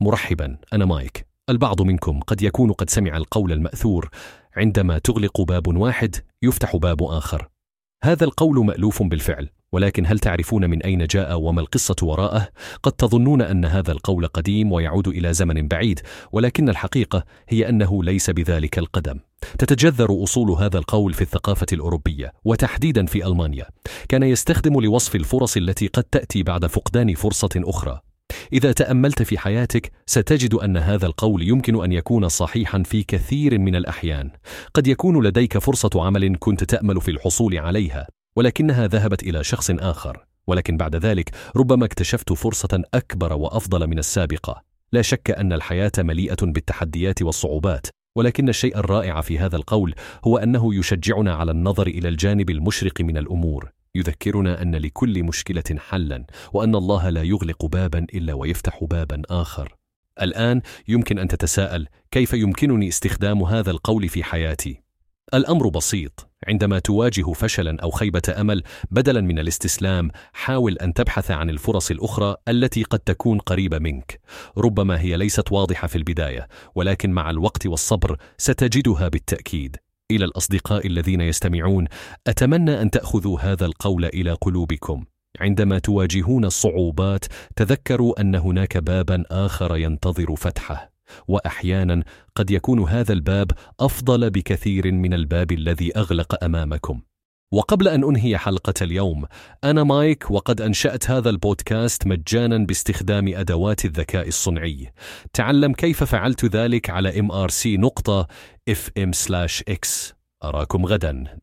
مرحبا أنا مايك. البعض منكم قد يكون قد سمع القول المأثور عندما تغلق باب واحد يفتح باب آخر. هذا القول مألوف بالفعل ولكن هل تعرفون من أين جاء وما القصة وراءه؟ قد تظنون أن هذا القول قديم ويعود إلى زمن بعيد ولكن الحقيقة هي أنه ليس بذلك القدم. تتجذر أصول هذا القول في الثقافة الأوروبية وتحديدا في ألمانيا. كان يستخدم لوصف الفرص التي قد تأتي بعد فقدان فرصة أخرى. إذا تأملت في حياتك ستجد أن هذا القول يمكن أن يكون صحيحا في كثير من الأحيان. قد يكون لديك فرصة عمل كنت تأمل في الحصول عليها، ولكنها ذهبت إلى شخص آخر، ولكن بعد ذلك ربما اكتشفت فرصة أكبر وأفضل من السابقة. لا شك أن الحياة مليئة بالتحديات والصعوبات، ولكن الشيء الرائع في هذا القول هو أنه يشجعنا على النظر إلى الجانب المشرق من الأمور. يذكرنا أن لكل مشكلة حلا وأن الله لا يغلق بابا إلا ويفتح بابا آخر. الآن يمكن أن تتساءل كيف يمكنني استخدام هذا القول في حياتي؟ الأمر بسيط. عندما تواجه فشلا أو خيبة أمل بدلا من الاستسلام حاول أن تبحث عن الفرص الأخرى التي قد تكون قريبة منك. ربما هي ليست واضحة في البداية ولكن مع الوقت والصبر ستجدها بالتأكيد. إلى الأصدقاء الذين يستمعون. أتمنى أن تأخذوا هذا القول إلى قلوبكم. عندما تواجهون الصعوبات تذكروا أن هناك بابا آخر ينتظر فتحه. واحيانا قد يكون هذا الباب أفضل بكثير من الباب الذي أغلق أمامكم. وقبل أن أنهي حلقة اليوم أنا مايك وقد أنشأت هذا البودكاست مجانا باستخدام أدوات الذكاء الصنعي. تعلم كيف فعلت ذلك على mrc نقطة fm أراكم غدا.